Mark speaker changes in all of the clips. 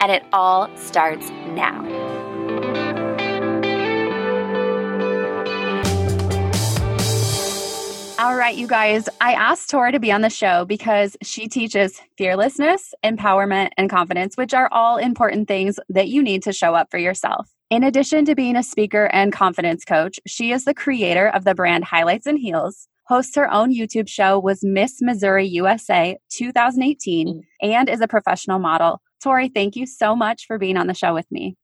Speaker 1: And it all starts now. All right, you guys, I asked Tori to be on the show because she teaches fearlessness, empowerment, and confidence, which are all important things that you need to show up for yourself. In addition to being a speaker and confidence coach, she is the creator of the brand Highlights and Heels, hosts her own YouTube show, was Miss Missouri USA 2018, mm. and is a professional model. Tori, thank you so much for being on the show with me.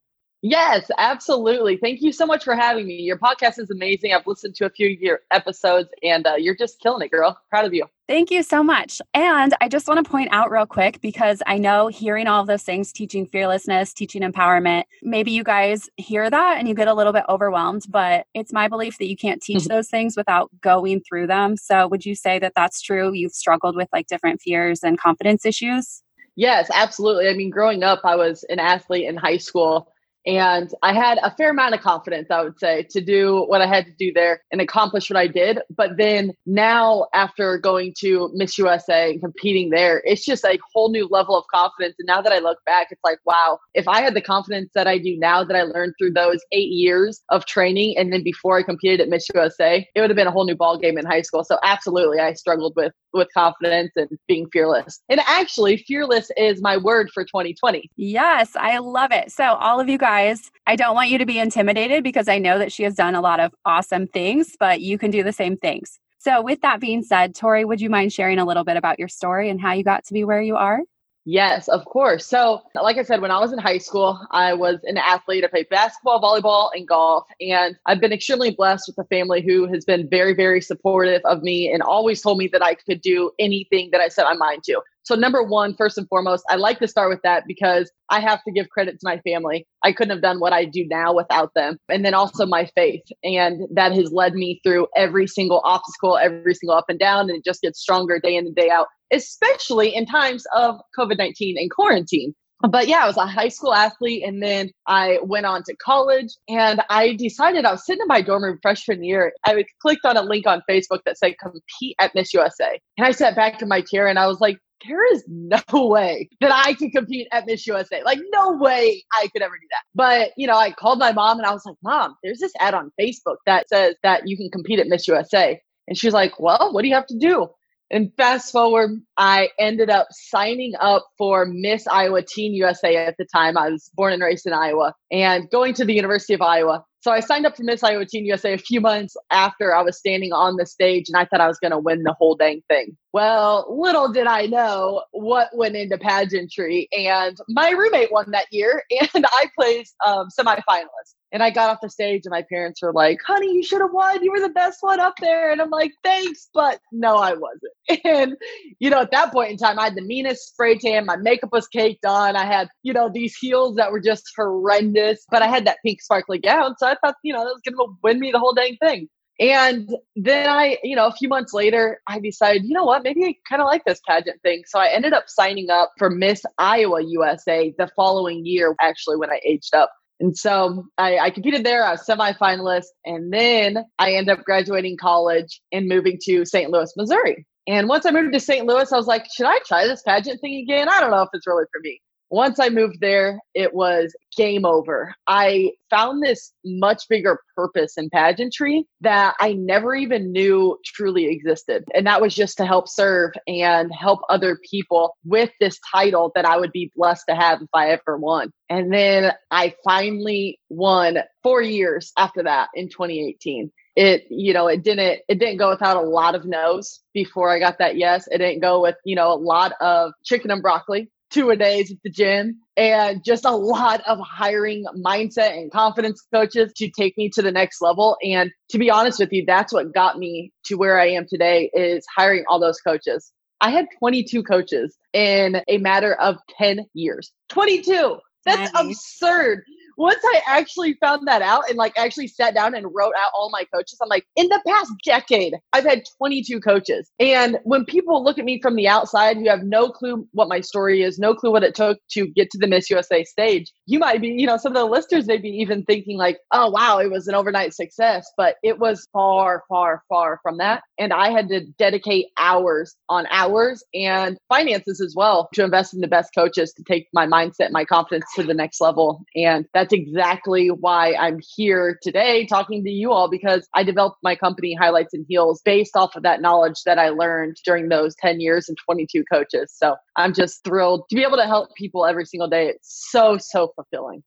Speaker 2: Yes, absolutely. Thank you so much for having me. Your podcast is amazing. I've listened to a few of your episodes and uh, you're just killing it, girl. Proud of you.
Speaker 1: Thank you so much. And I just want to point out real quick because I know hearing all of those things, teaching fearlessness, teaching empowerment, maybe you guys hear that and you get a little bit overwhelmed, but it's my belief that you can't teach mm-hmm. those things without going through them. So would you say that that's true? You've struggled with like different fears and confidence issues?
Speaker 2: Yes, absolutely. I mean, growing up, I was an athlete in high school and I had a fair amount of confidence, I would say, to do what I had to do there and accomplish what I did. But then now, after going to Miss USA and competing there, it's just a whole new level of confidence. And now that I look back, it's like, wow, if I had the confidence that I do now that I learned through those eight years of training and then before I competed at Miss USA, it would have been a whole new ball game in high school. So absolutely, I struggled with with confidence and being fearless. And actually, fearless is my word for 2020.
Speaker 1: Yes, I love it. So all of you guys guys. I don't want you to be intimidated because I know that she has done a lot of awesome things, but you can do the same things. So, with that being said, Tori, would you mind sharing a little bit about your story and how you got to be where you are?
Speaker 2: Yes, of course. So, like I said, when I was in high school, I was an athlete. I played basketball, volleyball, and golf. And I've been extremely blessed with a family who has been very, very supportive of me and always told me that I could do anything that I set my mind to. So, number one, first and foremost, I like to start with that because I have to give credit to my family. I couldn't have done what I do now without them. And then also my faith. And that has led me through every single obstacle, every single up and down. And it just gets stronger day in and day out especially in times of COVID 19 and quarantine. But yeah, I was a high school athlete and then I went on to college and I decided I was sitting in my dorm room freshman year. I clicked on a link on Facebook that said compete at Miss USA. And I sat back in my chair and I was like, there is no way that I could compete at Miss USA. Like, no way I could ever do that. But, you know, I called my mom and I was like, Mom, there's this ad on Facebook that says that you can compete at Miss USA. And she's like, Well, what do you have to do? And fast forward, I ended up signing up for Miss Iowa Teen USA at the time. I was born and raised in Iowa and going to the University of Iowa. So I signed up for Miss Iowa Teen USA a few months after I was standing on the stage and I thought I was going to win the whole dang thing. Well, little did I know what went into pageantry. And my roommate won that year and I placed um, semifinalist. And I got off the stage and my parents were like, honey, you should have won. You were the best one up there. And I'm like, thanks, but no, I wasn't. And, you know, at that point in time, I had the meanest spray tan. My makeup was caked on. I had, you know, these heels that were just horrendous, but I had that pink sparkly gown. So I thought, you know, that was going to win me the whole dang thing. And then I, you know, a few months later, I decided, you know what, maybe I kind of like this pageant thing. So I ended up signing up for Miss Iowa USA the following year, actually, when I aged up. And so I, I, competed there. I was semifinalist. And then I ended up graduating college and moving to St. Louis, Missouri. And once I moved to St. Louis, I was like, should I try this pageant thing again? I don't know if it's really for me once I moved there, it was game over. I found this much bigger purpose in pageantry that I never even knew truly existed. And that was just to help serve and help other people with this title that I would be blessed to have if I ever won. And then I finally won four years after that in 2018 it you know it didn't it didn't go without a lot of no's before i got that yes it didn't go with you know a lot of chicken and broccoli two a days at the gym and just a lot of hiring mindset and confidence coaches to take me to the next level. And to be honest with you that's what got me to where i am today is hiring all those coaches. I had 22 coaches in a matter of 10 years. 22 that's nice. absurd once I actually found that out and like actually sat down and wrote out all my coaches, I'm like, in the past decade, I've had 22 coaches. And when people look at me from the outside who have no clue what my story is, no clue what it took to get to the Miss USA stage, you might be, you know, some of the listeners may be even thinking like, oh, wow, it was an overnight success. But it was far, far, far from that. And I had to dedicate hours on hours and finances as well to invest in the best coaches to take my mindset, my confidence to the next level. And that's exactly why I'm here today talking to you all because I developed my company, Highlights and Heels, based off of that knowledge that I learned during those 10 years and 22 coaches. So I'm just thrilled to be able to help people every single day. It's so, so fulfilling.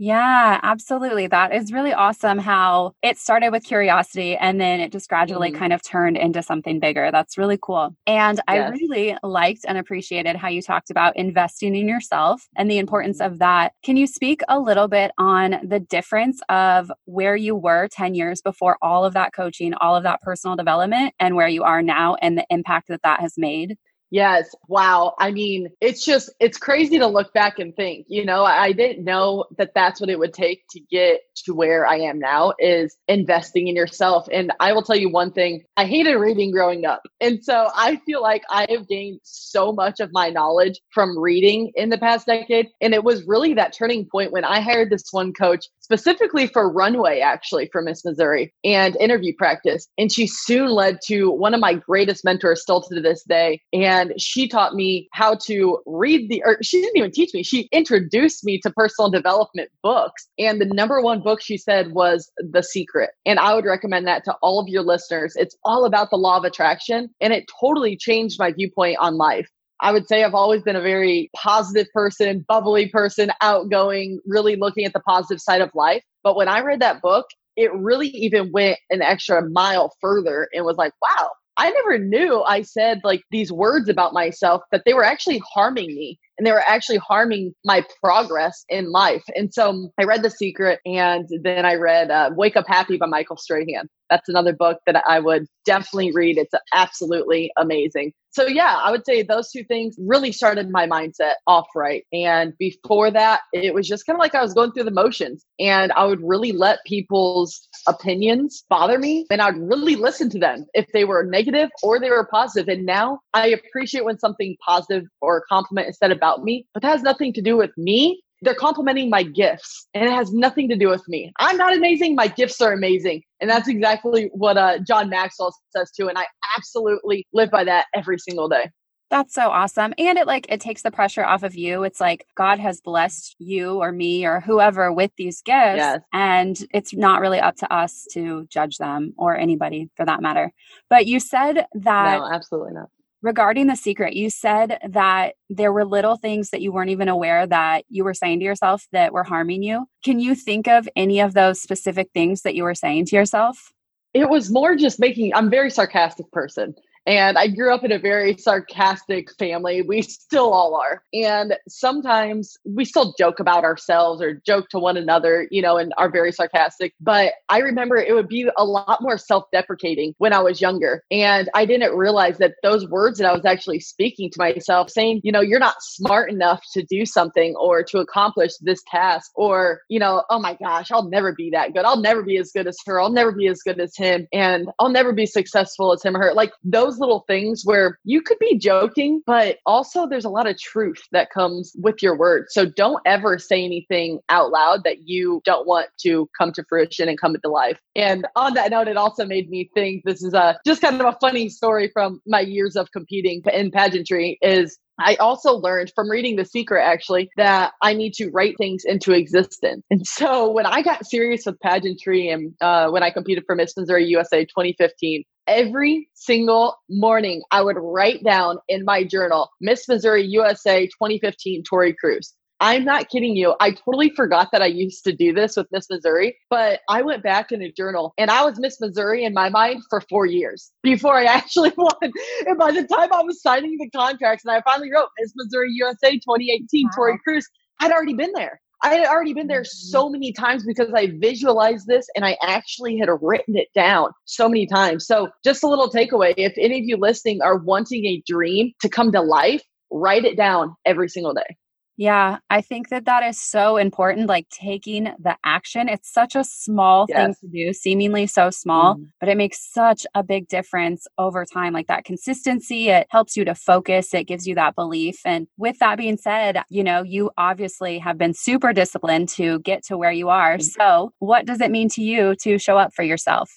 Speaker 1: Yeah, absolutely. That is really awesome how it started with curiosity and then it just gradually mm-hmm. kind of turned into something bigger. That's really cool. And yes. I really liked and appreciated how you talked about investing in yourself and the importance of that. Can you speak a little bit on the difference of where you were 10 years before all of that coaching, all of that personal development, and where you are now and the impact that that has made?
Speaker 2: Yes. Wow. I mean, it's just, it's crazy to look back and think, you know, I didn't know that that's what it would take to get to where I am now is investing in yourself. And I will tell you one thing I hated reading growing up. And so I feel like I have gained so much of my knowledge from reading in the past decade. And it was really that turning point when I hired this one coach specifically for runway, actually, for Miss Missouri and interview practice. And she soon led to one of my greatest mentors still to this day. And and she taught me how to read the, or she didn't even teach me, she introduced me to personal development books. And the number one book she said was The Secret. And I would recommend that to all of your listeners. It's all about the law of attraction, and it totally changed my viewpoint on life. I would say I've always been a very positive person, bubbly person, outgoing, really looking at the positive side of life. But when I read that book, it really even went an extra mile further and was like, wow, I never knew I said like these words about myself that they were actually harming me and they were actually harming my progress in life. And so I read The Secret and then I read uh, Wake Up Happy by Michael Strahan. That's another book that I would definitely read. It's absolutely amazing. So, yeah, I would say those two things really started my mindset off right. And before that, it was just kind of like I was going through the motions and I would really let people's opinions bother me and I'd really listen to them if they were negative or they were positive. And now I appreciate when something positive or a compliment is said about me, but that has nothing to do with me they're complimenting my gifts and it has nothing to do with me. I'm not amazing. My gifts are amazing. And that's exactly what uh, John Maxwell says too. And I absolutely live by that every single day.
Speaker 1: That's so awesome. And it like it takes the pressure off of you. It's like God has blessed you or me or whoever with these gifts. Yes. And it's not really up to us to judge them or anybody for that matter. But you said that
Speaker 2: No, absolutely not
Speaker 1: regarding the secret, you said that there were little things that you weren't even aware that you were saying to yourself that were harming you. Can you think of any of those specific things that you were saying to yourself?
Speaker 2: It was more just making, I'm a very sarcastic person. And I grew up in a very sarcastic family. We still all are. And sometimes we still joke about ourselves or joke to one another, you know, and are very sarcastic. But I remember it would be a lot more self deprecating when I was younger. And I didn't realize that those words that I was actually speaking to myself, saying, you know, you're not smart enough to do something or to accomplish this task, or, you know, oh my gosh, I'll never be that good. I'll never be as good as her. I'll never be as good as him. And I'll never be successful as him or her. Like those little things where you could be joking, but also there's a lot of truth that comes with your words. So don't ever say anything out loud that you don't want to come to fruition and come into life. And on that note, it also made me think this is a just kind of a funny story from my years of competing in pageantry is I also learned from reading The Secret actually that I need to write things into existence. And so when I got serious with pageantry and uh, when I competed for Miss Missouri USA 2015, every single morning I would write down in my journal Miss Missouri USA 2015 Tori Kruse. I'm not kidding you. I totally forgot that I used to do this with Miss Missouri, but I went back in a journal and I was Miss Missouri in my mind for four years before I actually won. And by the time I was signing the contracts and I finally wrote Miss Missouri USA 2018 wow. Tori Kruse, I'd already been there. I had already been there mm-hmm. so many times because I visualized this and I actually had written it down so many times. So, just a little takeaway if any of you listening are wanting a dream to come to life, write it down every single day.
Speaker 1: Yeah, I think that that is so important. Like taking the action. It's such a small yes. thing to do, seemingly so small, mm. but it makes such a big difference over time. Like that consistency, it helps you to focus, it gives you that belief. And with that being said, you know, you obviously have been super disciplined to get to where you are. Mm. So, what does it mean to you to show up for yourself?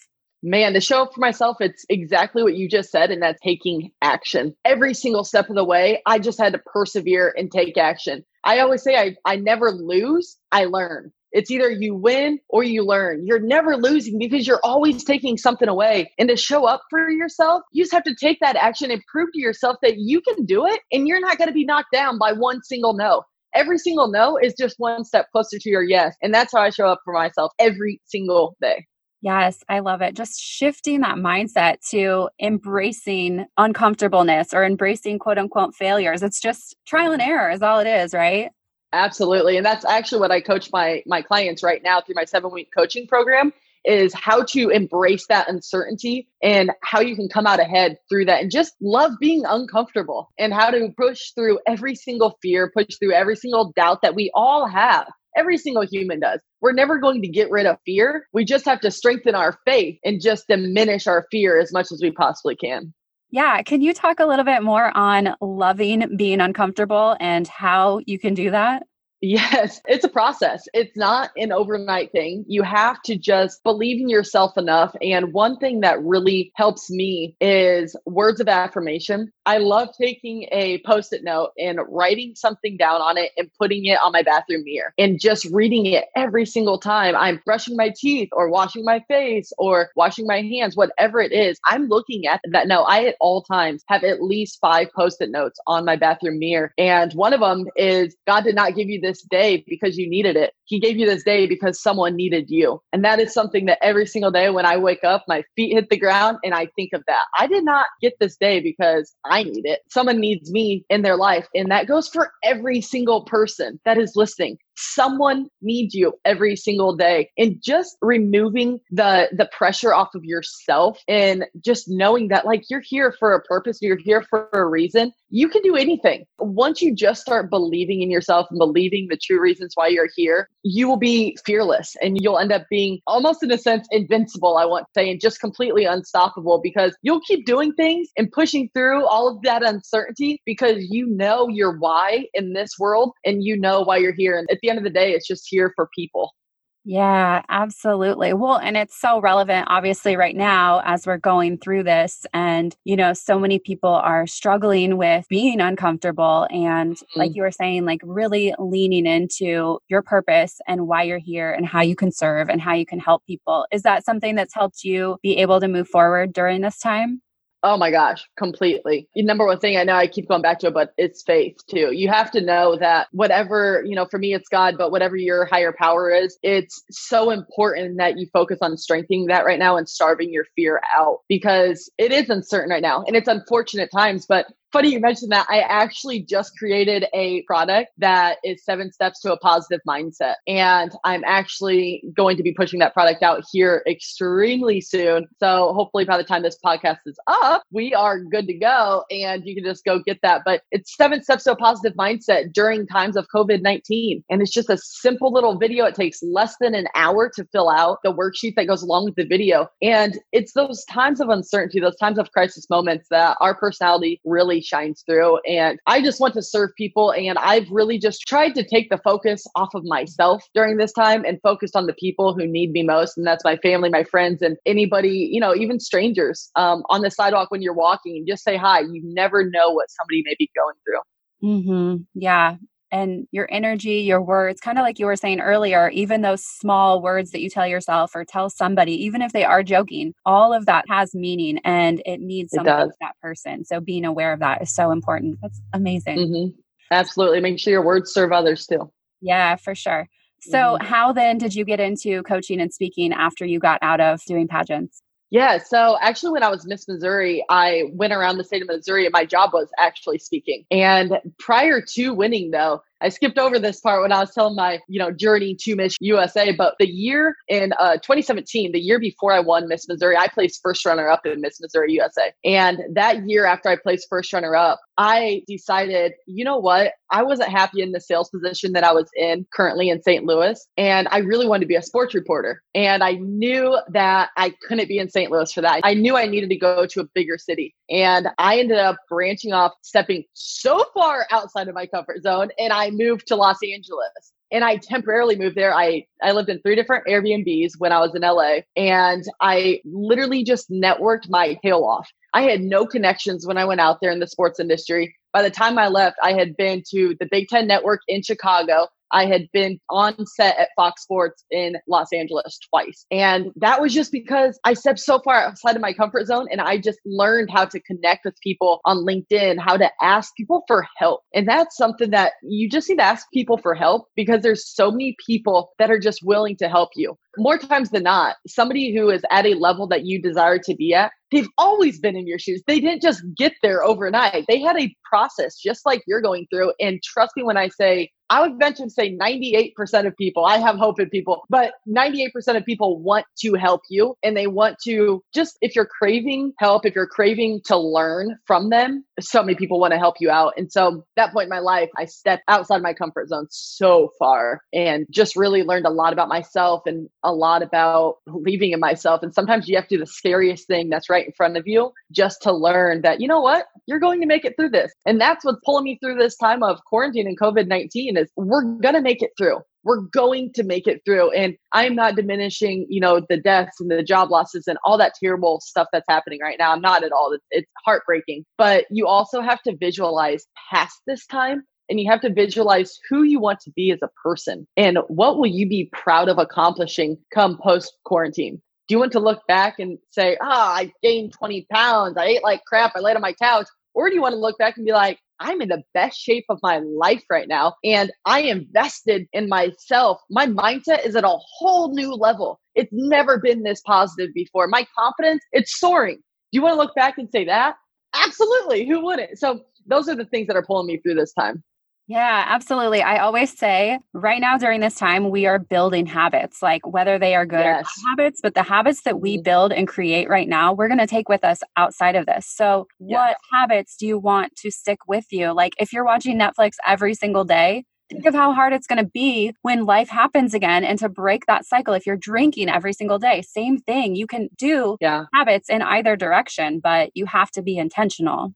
Speaker 2: Man, to show up for myself, it's exactly what you just said, and that's taking action. Every single step of the way, I just had to persevere and take action. I always say I, I never lose, I learn. It's either you win or you learn. You're never losing because you're always taking something away. And to show up for yourself, you just have to take that action and prove to yourself that you can do it and you're not going to be knocked down by one single no. Every single no is just one step closer to your yes. And that's how I show up for myself every single day.
Speaker 1: Yes, I love it. Just shifting that mindset to embracing uncomfortableness or embracing quote unquote failures. It's just trial and error is all it is, right?
Speaker 2: Absolutely. And that's actually what I coach my my clients right now through my 7-week coaching program is how to embrace that uncertainty and how you can come out ahead through that and just love being uncomfortable and how to push through every single fear, push through every single doubt that we all have. Every single human does. We're never going to get rid of fear. We just have to strengthen our faith and just diminish our fear as much as we possibly can.
Speaker 1: Yeah. Can you talk a little bit more on loving being uncomfortable and how you can do that?
Speaker 2: Yes, it's a process. It's not an overnight thing. You have to just believe in yourself enough. And one thing that really helps me is words of affirmation. I love taking a post it note and writing something down on it and putting it on my bathroom mirror and just reading it every single time I'm brushing my teeth or washing my face or washing my hands, whatever it is. I'm looking at that. No, I at all times have at least five post it notes on my bathroom mirror. And one of them is God did not give you this this day because you needed it. He gave you this day because someone needed you. And that is something that every single day when I wake up, my feet hit the ground and I think of that. I did not get this day because I need it. Someone needs me in their life. And that goes for every single person that is listening someone needs you every single day. And just removing the the pressure off of yourself and just knowing that like you're here for a purpose you're here for a reason you can do anything. Once you just start believing in yourself and believing the true reasons why you're here you will be fearless and you'll end up being almost in a sense invincible i want to say and just completely unstoppable because you'll keep doing things and pushing through all of that uncertainty because you know your why in this world and you know why you're here. And at the end of the day, it's just here for people.
Speaker 1: Yeah, absolutely. Well, and it's so relevant, obviously, right now as we're going through this. And, you know, so many people are struggling with being uncomfortable. And, mm-hmm. like you were saying, like really leaning into your purpose and why you're here and how you can serve and how you can help people. Is that something that's helped you be able to move forward during this time?
Speaker 2: Oh my gosh, completely. Number one thing I know I keep going back to it, but it's faith too. You have to know that whatever, you know, for me it's God, but whatever your higher power is, it's so important that you focus on strengthening that right now and starving your fear out because it is uncertain right now and it's unfortunate times, but funny you mentioned that. I actually just created a product that is seven steps to a positive mindset. And I'm actually going to be pushing that product out here extremely soon. So hopefully by the time this podcast is up, we are good to go and you can just go get that. But it's seven steps to a positive mindset during times of COVID 19. And it's just a simple little video. It takes less than an hour to fill out the worksheet that goes along with the video. And it's those times of uncertainty, those times of crisis moments that our personality really shines through. And I just want to serve people. And I've really just tried to take the focus off of myself during this time and focused on the people who need me most. And that's my family, my friends, and anybody, you know, even strangers um, on the sidewalk when you're walking. Just say hi. You never know what somebody may be going through.
Speaker 1: Mm-hmm. Yeah and your energy, your words, kind of like you were saying earlier, even those small words that you tell yourself or tell somebody, even if they are joking, all of that has meaning and it means something to that person. So being aware of that is so important. That's amazing.
Speaker 2: Mm-hmm. Absolutely. Make sure your words serve others too.
Speaker 1: Yeah, for sure. So, mm-hmm. how then did you get into coaching and speaking after you got out of doing pageants?
Speaker 2: Yeah. So actually, when I was Miss Missouri, I went around the state of Missouri and my job was actually speaking. And prior to winning, though, I skipped over this part when I was telling my, you know, journey to Miss USA. But the year in uh, 2017, the year before I won Miss Missouri, I placed first runner up in Miss Missouri USA. And that year after I placed first runner up, I decided, you know what? I wasn't happy in the sales position that I was in currently in St. Louis. And I really wanted to be a sports reporter. And I knew that I couldn't be in St. Louis for that. I knew I needed to go to a bigger city. And I ended up branching off, stepping so far outside of my comfort zone. And I moved to Los Angeles and I temporarily moved there. I I lived in three different Airbnbs when I was in LA and I literally just networked my tail off. I had no connections when I went out there in the sports industry. By the time I left, I had been to the Big 10 network in Chicago. I had been on set at Fox Sports in Los Angeles twice. And that was just because I stepped so far outside of my comfort zone and I just learned how to connect with people on LinkedIn, how to ask people for help. And that's something that you just need to ask people for help because there's so many people that are just willing to help you more times than not, somebody who is at a level that you desire to be at, they've always been in your shoes. They didn't just get there overnight. They had a process just like you're going through. And trust me when I say, I would venture to say 98% of people, I have hope in people, but 98% of people want to help you and they want to just, if you're craving help, if you're craving to learn from them, so many people want to help you out. And so that point in my life, I stepped outside my comfort zone so far and just really learned a lot about myself and a lot about believing in myself. And sometimes you have to do the scariest thing that's right in front of you just to learn that, you know what, you're going to make it through this. And that's what's pulling me through this time of quarantine and COVID 19 is we're going to make it through. We're going to make it through. And I'm not diminishing, you know, the deaths and the job losses and all that terrible stuff that's happening right now. I'm not at all. It's, heartbreaking. But you also have to visualize past this time and you have to visualize who you want to be as a person and what will you be proud of accomplishing come post quarantine do you want to look back and say ah oh, i gained 20 pounds i ate like crap i laid on my couch or do you want to look back and be like i'm in the best shape of my life right now and i invested in myself. My mindset is at a whole new level. It's never been this positive before. My confidence it's soaring. Do you want to look back and say that? Absolutely. Who wouldn't? So those are the things that are pulling me through this time
Speaker 1: yeah, absolutely. I always say right now during this time, we are building habits, like whether they are good yes. or bad habits, but the habits that we mm-hmm. build and create right now, we're going to take with us outside of this. So, yes. what habits do you want to stick with you? Like if you're watching Netflix every single day, think of how hard it's going to be when life happens again and to break that cycle if you're drinking every single day same thing you can do yeah. habits in either direction but you have to be intentional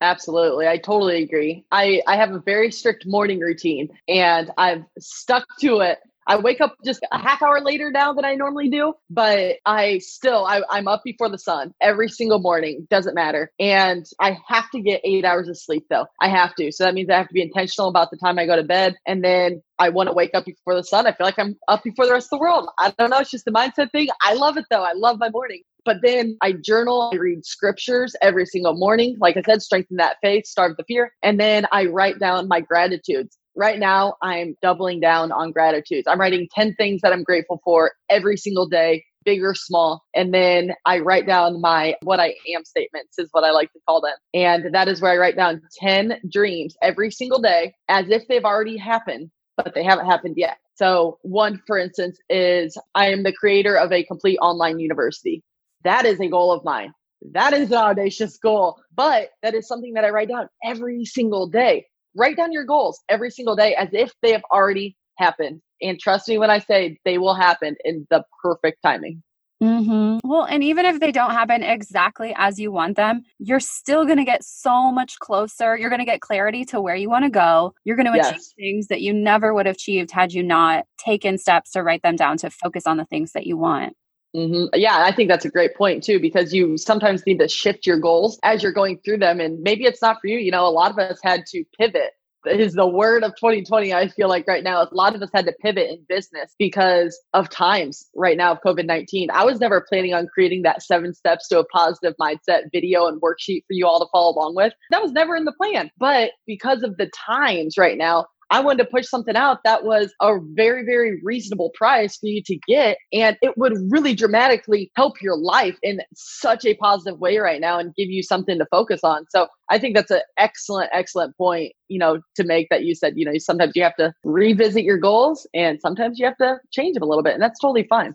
Speaker 2: Absolutely. I totally agree. I, I have a very strict morning routine and I've stuck to it. I wake up just a half hour later now than I normally do, but I still I, I'm up before the sun every single morning. Doesn't matter. And I have to get eight hours of sleep though. I have to. So that means I have to be intentional about the time I go to bed. And then I want to wake up before the sun. I feel like I'm up before the rest of the world. I don't know. It's just a mindset thing. I love it though. I love my morning. But then I journal, I read scriptures every single morning. Like I said, strengthen that faith, starve the fear. And then I write down my gratitudes. Right now, I'm doubling down on gratitudes. I'm writing 10 things that I'm grateful for every single day, big or small. And then I write down my what I am statements, is what I like to call them. And that is where I write down 10 dreams every single day as if they've already happened, but they haven't happened yet. So, one, for instance, is I am the creator of a complete online university. That is a goal of mine. That is an audacious goal, but that is something that I write down every single day. Write down your goals every single day as if they have already happened. And trust me when I say they will happen in the perfect timing.
Speaker 1: Mm-hmm. Well, and even if they don't happen exactly as you want them, you're still going to get so much closer. You're going to get clarity to where you want to go. You're going to yes. achieve things that you never would have achieved had you not taken steps to write them down to focus on the things that you want.
Speaker 2: Mm-hmm. Yeah, I think that's a great point too, because you sometimes need to shift your goals as you're going through them. And maybe it's not for you. You know, a lot of us had to pivot is the word of 2020 i feel like right now a lot of us had to pivot in business because of times right now of covid-19 i was never planning on creating that seven steps to a positive mindset video and worksheet for you all to follow along with that was never in the plan but because of the times right now I wanted to push something out that was a very, very reasonable price for you to get. And it would really dramatically help your life in such a positive way right now and give you something to focus on. So I think that's an excellent, excellent point, you know, to make that you said, you know, sometimes you have to revisit your goals and sometimes you have to change them a little bit. And that's totally fine.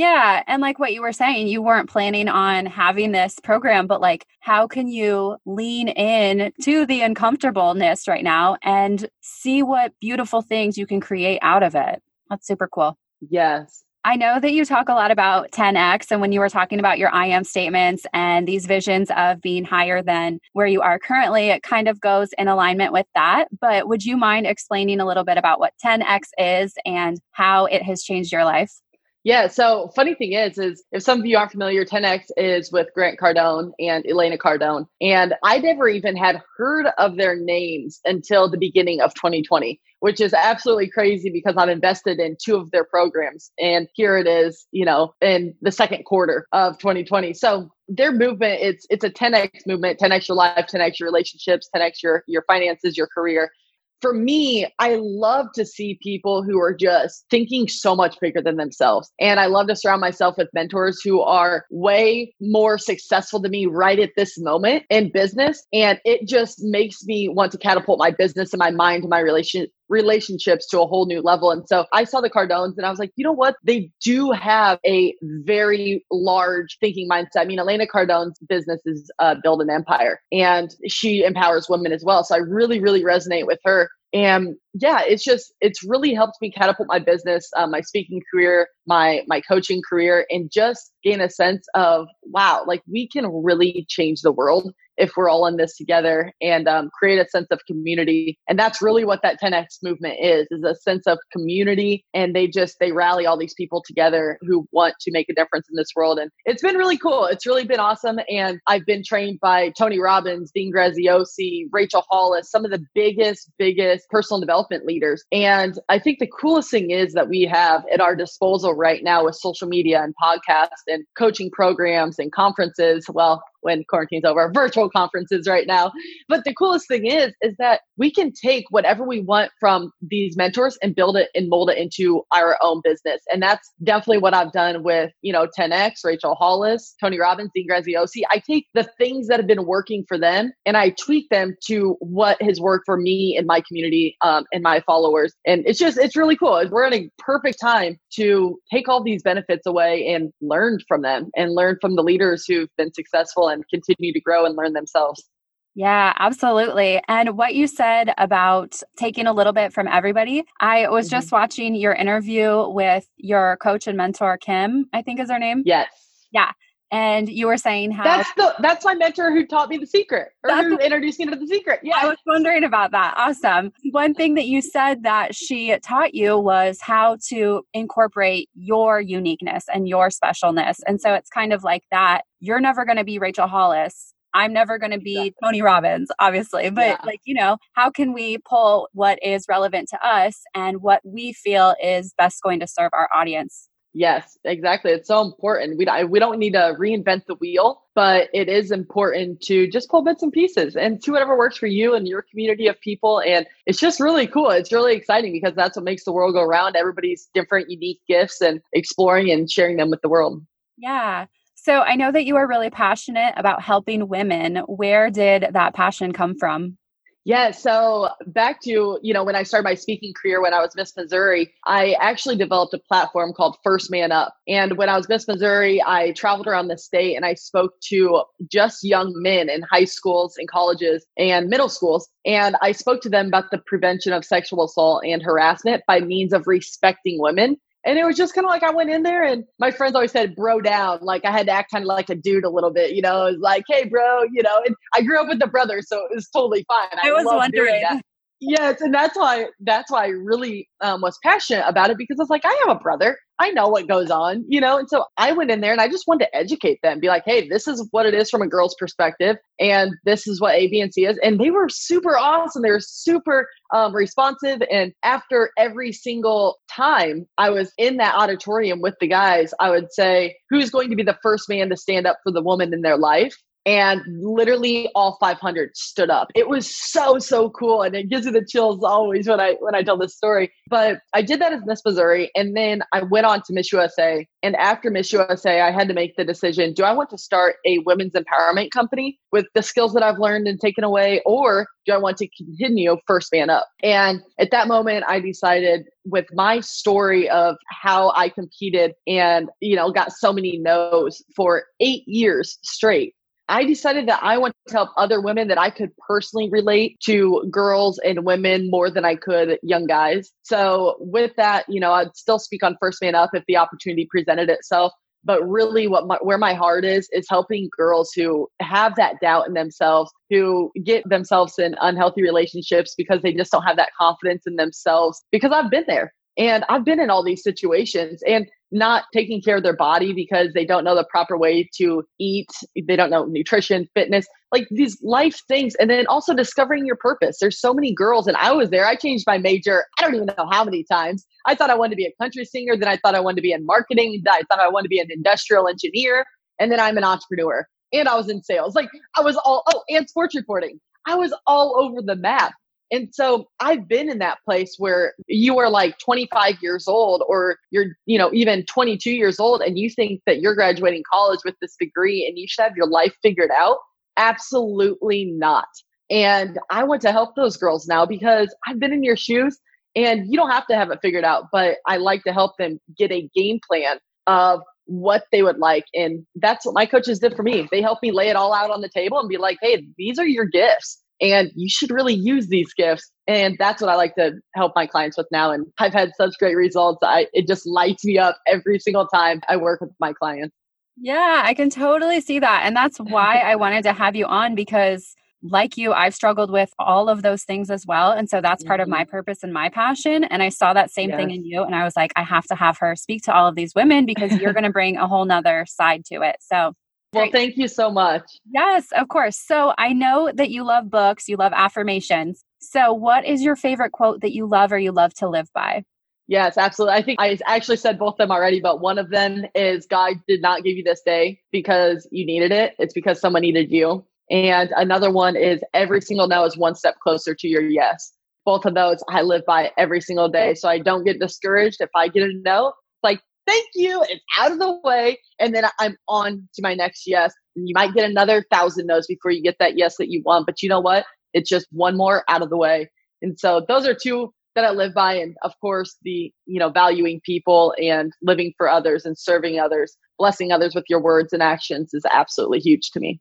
Speaker 1: Yeah. And like what you were saying, you weren't planning on having this program, but like, how can you lean in to the uncomfortableness right now and see what beautiful things you can create out of it? That's super cool.
Speaker 2: Yes.
Speaker 1: I know that you talk a lot about 10x, and when you were talking about your I am statements and these visions of being higher than where you are currently, it kind of goes in alignment with that. But would you mind explaining a little bit about what 10x is and how it has changed your life?
Speaker 2: Yeah. So funny thing is, is if some of you aren't familiar, 10X is with Grant Cardone and Elena Cardone. And I never even had heard of their names until the beginning of 2020, which is absolutely crazy because I've invested in two of their programs. And here it is, you know, in the second quarter of 2020. So their movement, it's it's a 10X movement, 10X your life, 10X your relationships, 10X your your finances, your career for me, I love to see people who are just thinking so much bigger than themselves. And I love to surround myself with mentors who are way more successful than me right at this moment in business. And it just makes me want to catapult my business and my mind and my relation relationships to a whole new level. And so I saw the Cardones and I was like, you know what? They do have a very large thinking mindset. I mean, Elena Cardone's business is uh, Build an Empire and she empowers women as well. So I really, really resonate with her and yeah it's just it's really helped me catapult my business uh, my speaking career my my coaching career and just gain a sense of wow like we can really change the world if we're all in this together and um, create a sense of community. And that's really what that 10x movement is is a sense of community. And they just they rally all these people together who want to make a difference in this world. And it's been really cool. It's really been awesome. And i've been trained by tony robbins dean graziosi rachel hollis some of the biggest biggest personal development leaders. And i think the coolest thing is that we have at our disposal right now with social media and podcasts and coaching programs and conferences. Well when quarantine's over, virtual conferences right now. But the coolest thing is, is that we can take whatever we want from these mentors and build it and mold it into our own business. And that's definitely what I've done with, you know, 10X, Rachel Hollis, Tony Robbins, Dean Graziosi. I take the things that have been working for them and I tweak them to what has worked for me and my community um, and my followers. And it's just, it's really cool. We're in a perfect time to take all these benefits away and learn from them and learn from the leaders who've been successful and continue to grow and learn themselves.
Speaker 1: Yeah, absolutely. And what you said about taking a little bit from everybody, I was mm-hmm. just watching your interview with your coach and mentor, Kim, I think is her name.
Speaker 2: Yes.
Speaker 1: Yeah and you were saying how
Speaker 2: that's the that's my mentor who taught me the secret or who introduced me to the secret.
Speaker 1: Yeah. I was wondering about that. Awesome. One thing that you said that she taught you was how to incorporate your uniqueness and your specialness. And so it's kind of like that. You're never going to be rachel hollis. I'm never going to be exactly. Tony Robbins, obviously, but yeah. like, you know, how can we pull what is relevant to us and what we feel is best going to serve our audience?
Speaker 2: Yes, exactly. It's so important. We we don't need to reinvent the wheel, but it is important to just pull bits and pieces and see whatever works for you and your community of people. And it's just really cool. It's really exciting because that's what makes the world go round. Everybody's different, unique gifts and exploring and sharing them with the world.
Speaker 1: Yeah. So I know that you are really passionate about helping women. Where did that passion come from?
Speaker 2: Yeah, so back to, you know, when I started my speaking career when I was Miss Missouri, I actually developed a platform called First Man Up. And when I was Miss Missouri, I traveled around the state and I spoke to just young men in high schools and colleges and middle schools. And I spoke to them about the prevention of sexual assault and harassment by means of respecting women and it was just kind of like I went in there, and my friends always said, bro down. Like I had to act kind of like a dude a little bit, you know. It was like, hey, bro, you know. And I grew up with the brother, so it was totally fine.
Speaker 1: I, I was wondering.
Speaker 2: Yes, and that's why that's why I really um, was passionate about it because I was like, I have a brother. I know what goes on, you know? And so I went in there and I just wanted to educate them, be like, hey, this is what it is from a girl's perspective. And this is what A, B, and C is. And they were super awesome. They were super um, responsive. And after every single time I was in that auditorium with the guys, I would say, who's going to be the first man to stand up for the woman in their life? And literally all 500 stood up. It was so so cool and it gives me the chills always when i when i tell this story. But i did that as miss missouri and then i went on to miss usa and after miss usa i had to make the decision do i want to start a women's empowerment company with the skills that i've learned and taken away or do i want to continue first man up? And at that moment i decided with my story of how i competed and you know got so many no's for eight years straight I decided that I want to help other women that I could personally relate to girls and women more than I could young guys. So with that, you know, I'd still speak on First Man Up if the opportunity presented itself. But really, what my, where my heart is is helping girls who have that doubt in themselves, who get themselves in unhealthy relationships because they just don't have that confidence in themselves. Because I've been there. And I've been in all these situations and not taking care of their body because they don't know the proper way to eat. They don't know nutrition, fitness, like these life things. And then also discovering your purpose. There's so many girls, and I was there. I changed my major, I don't even know how many times. I thought I wanted to be a country singer. Then I thought I wanted to be in marketing. then I thought I wanted to be an industrial engineer. And then I'm an entrepreneur. And I was in sales. Like I was all, oh, and sports reporting. I was all over the map. And so I've been in that place where you are like 25 years old or you're, you know, even 22 years old and you think that you're graduating college with this degree and you should have your life figured out. Absolutely not. And I want to help those girls now because I've been in your shoes and you don't have to have it figured out, but I like to help them get a game plan of what they would like. And that's what my coaches did for me. They helped me lay it all out on the table and be like, hey, these are your gifts and you should really use these gifts and that's what i like to help my clients with now and i've had such great results i it just lights me up every single time i work with my clients
Speaker 1: yeah i can totally see that and that's why i wanted to have you on because like you i've struggled with all of those things as well and so that's part mm-hmm. of my purpose and my passion and i saw that same yes. thing in you and i was like i have to have her speak to all of these women because you're going to bring a whole nother side to it so
Speaker 2: well, thank you so much.
Speaker 1: Yes, of course. So I know that you love books, you love affirmations. So, what is your favorite quote that you love or you love to live by?
Speaker 2: Yes, absolutely. I think I actually said both of them already, but one of them is God did not give you this day because you needed it. It's because someone needed you. And another one is every single no is one step closer to your yes. Both of those I live by every single day. So I don't get discouraged if I get a no. Thank you. It's out of the way. And then I'm on to my next yes. And you might get another thousand no's before you get that yes that you want. But you know what? It's just one more out of the way. And so those are two that I live by. And of course, the, you know, valuing people and living for others and serving others, blessing others with your words and actions is absolutely huge to me.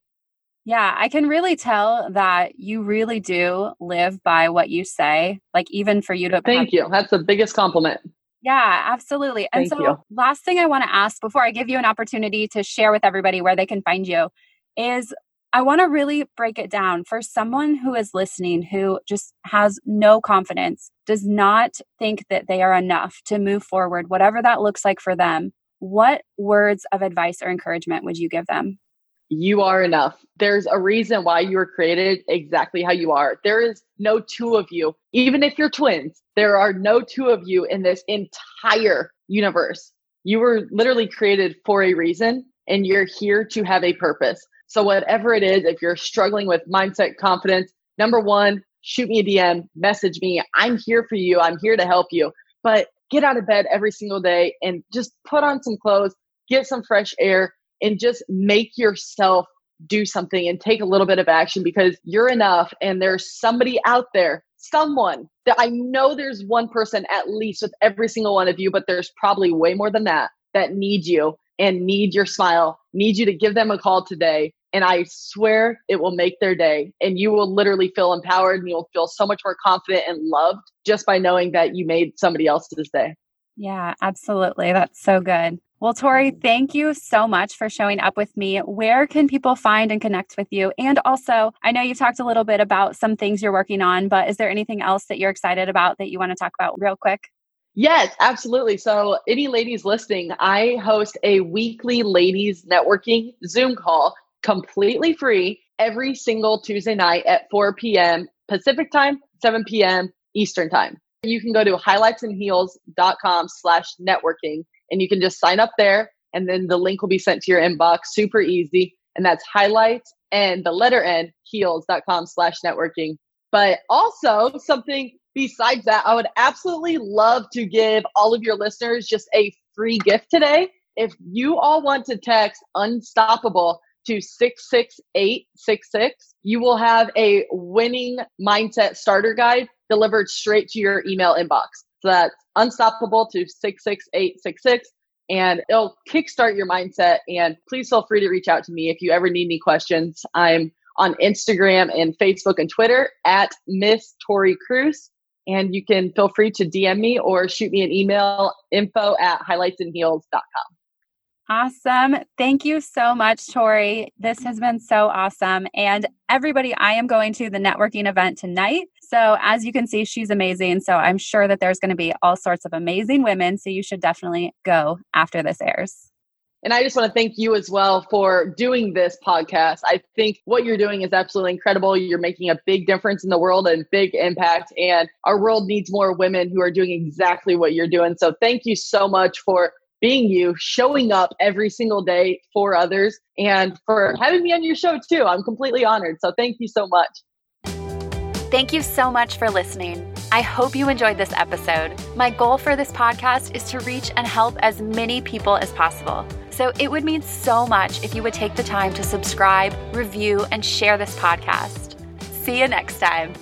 Speaker 1: Yeah, I can really tell that you really do live by what you say. Like even for you to
Speaker 2: Thank you. That's the biggest compliment.
Speaker 1: Yeah, absolutely. And Thank so, you. last thing I want to ask before I give you an opportunity to share with everybody where they can find you is I want to really break it down for someone who is listening who just has no confidence, does not think that they are enough to move forward, whatever that looks like for them. What words of advice or encouragement would you give them?
Speaker 2: You are enough. There's a reason why you were created exactly how you are. There is no two of you. Even if you're twins, there are no two of you in this entire universe. You were literally created for a reason and you're here to have a purpose. So, whatever it is, if you're struggling with mindset, confidence, number one, shoot me a DM, message me. I'm here for you. I'm here to help you. But get out of bed every single day and just put on some clothes, get some fresh air, and just make yourself do something and take a little bit of action because you're enough and there's somebody out there someone that I know there's one person at least with every single one of you, but there's probably way more than that that need you and need your smile, need you to give them a call today. And I swear it will make their day. And you will literally feel empowered and you'll feel so much more confident and loved just by knowing that you made somebody else's day.
Speaker 1: Yeah, absolutely. That's so good. Well, Tori, thank you so much for showing up with me. Where can people find and connect with you? And also, I know you've talked a little bit about some things you're working on, but is there anything else that you're excited about that you want to talk about real quick?
Speaker 2: Yes, absolutely. So, any ladies listening, I host a weekly ladies networking Zoom call completely free every single Tuesday night at 4 p.m. Pacific time, 7 p.m. Eastern time. You can go to highlightsnheels.com slash networking and you can just sign up there and then the link will be sent to your inbox super easy and that's highlights and the letter N, heels.com slash networking. But also something besides that, I would absolutely love to give all of your listeners just a free gift today. If you all want to text unstoppable to 66866, you will have a winning mindset starter guide delivered straight to your email inbox. So that's unstoppable to 66866 and it'll kickstart your mindset. And please feel free to reach out to me if you ever need any questions. I'm on Instagram and Facebook and Twitter at Miss Tori Kruse. And you can feel free to DM me or shoot me an email info at highlightsnheels.com.
Speaker 1: Awesome. Thank you so much, Tori. This has been so awesome. And everybody, I am going to the networking event tonight. So, as you can see, she's amazing. So, I'm sure that there's going to be all sorts of amazing women. So, you should definitely go after this airs.
Speaker 2: And I just want to thank you as well for doing this podcast. I think what you're doing is absolutely incredible. You're making a big difference in the world and big impact. And our world needs more women who are doing exactly what you're doing. So thank you so much for being you, showing up every single day for others, and for having me on your show too. I'm completely honored. So thank you so much.
Speaker 1: Thank you so much for listening. I hope you enjoyed this episode. My goal for this podcast is to reach and help as many people as possible. So it would mean so much if you would take the time to subscribe, review, and share this podcast. See you next time.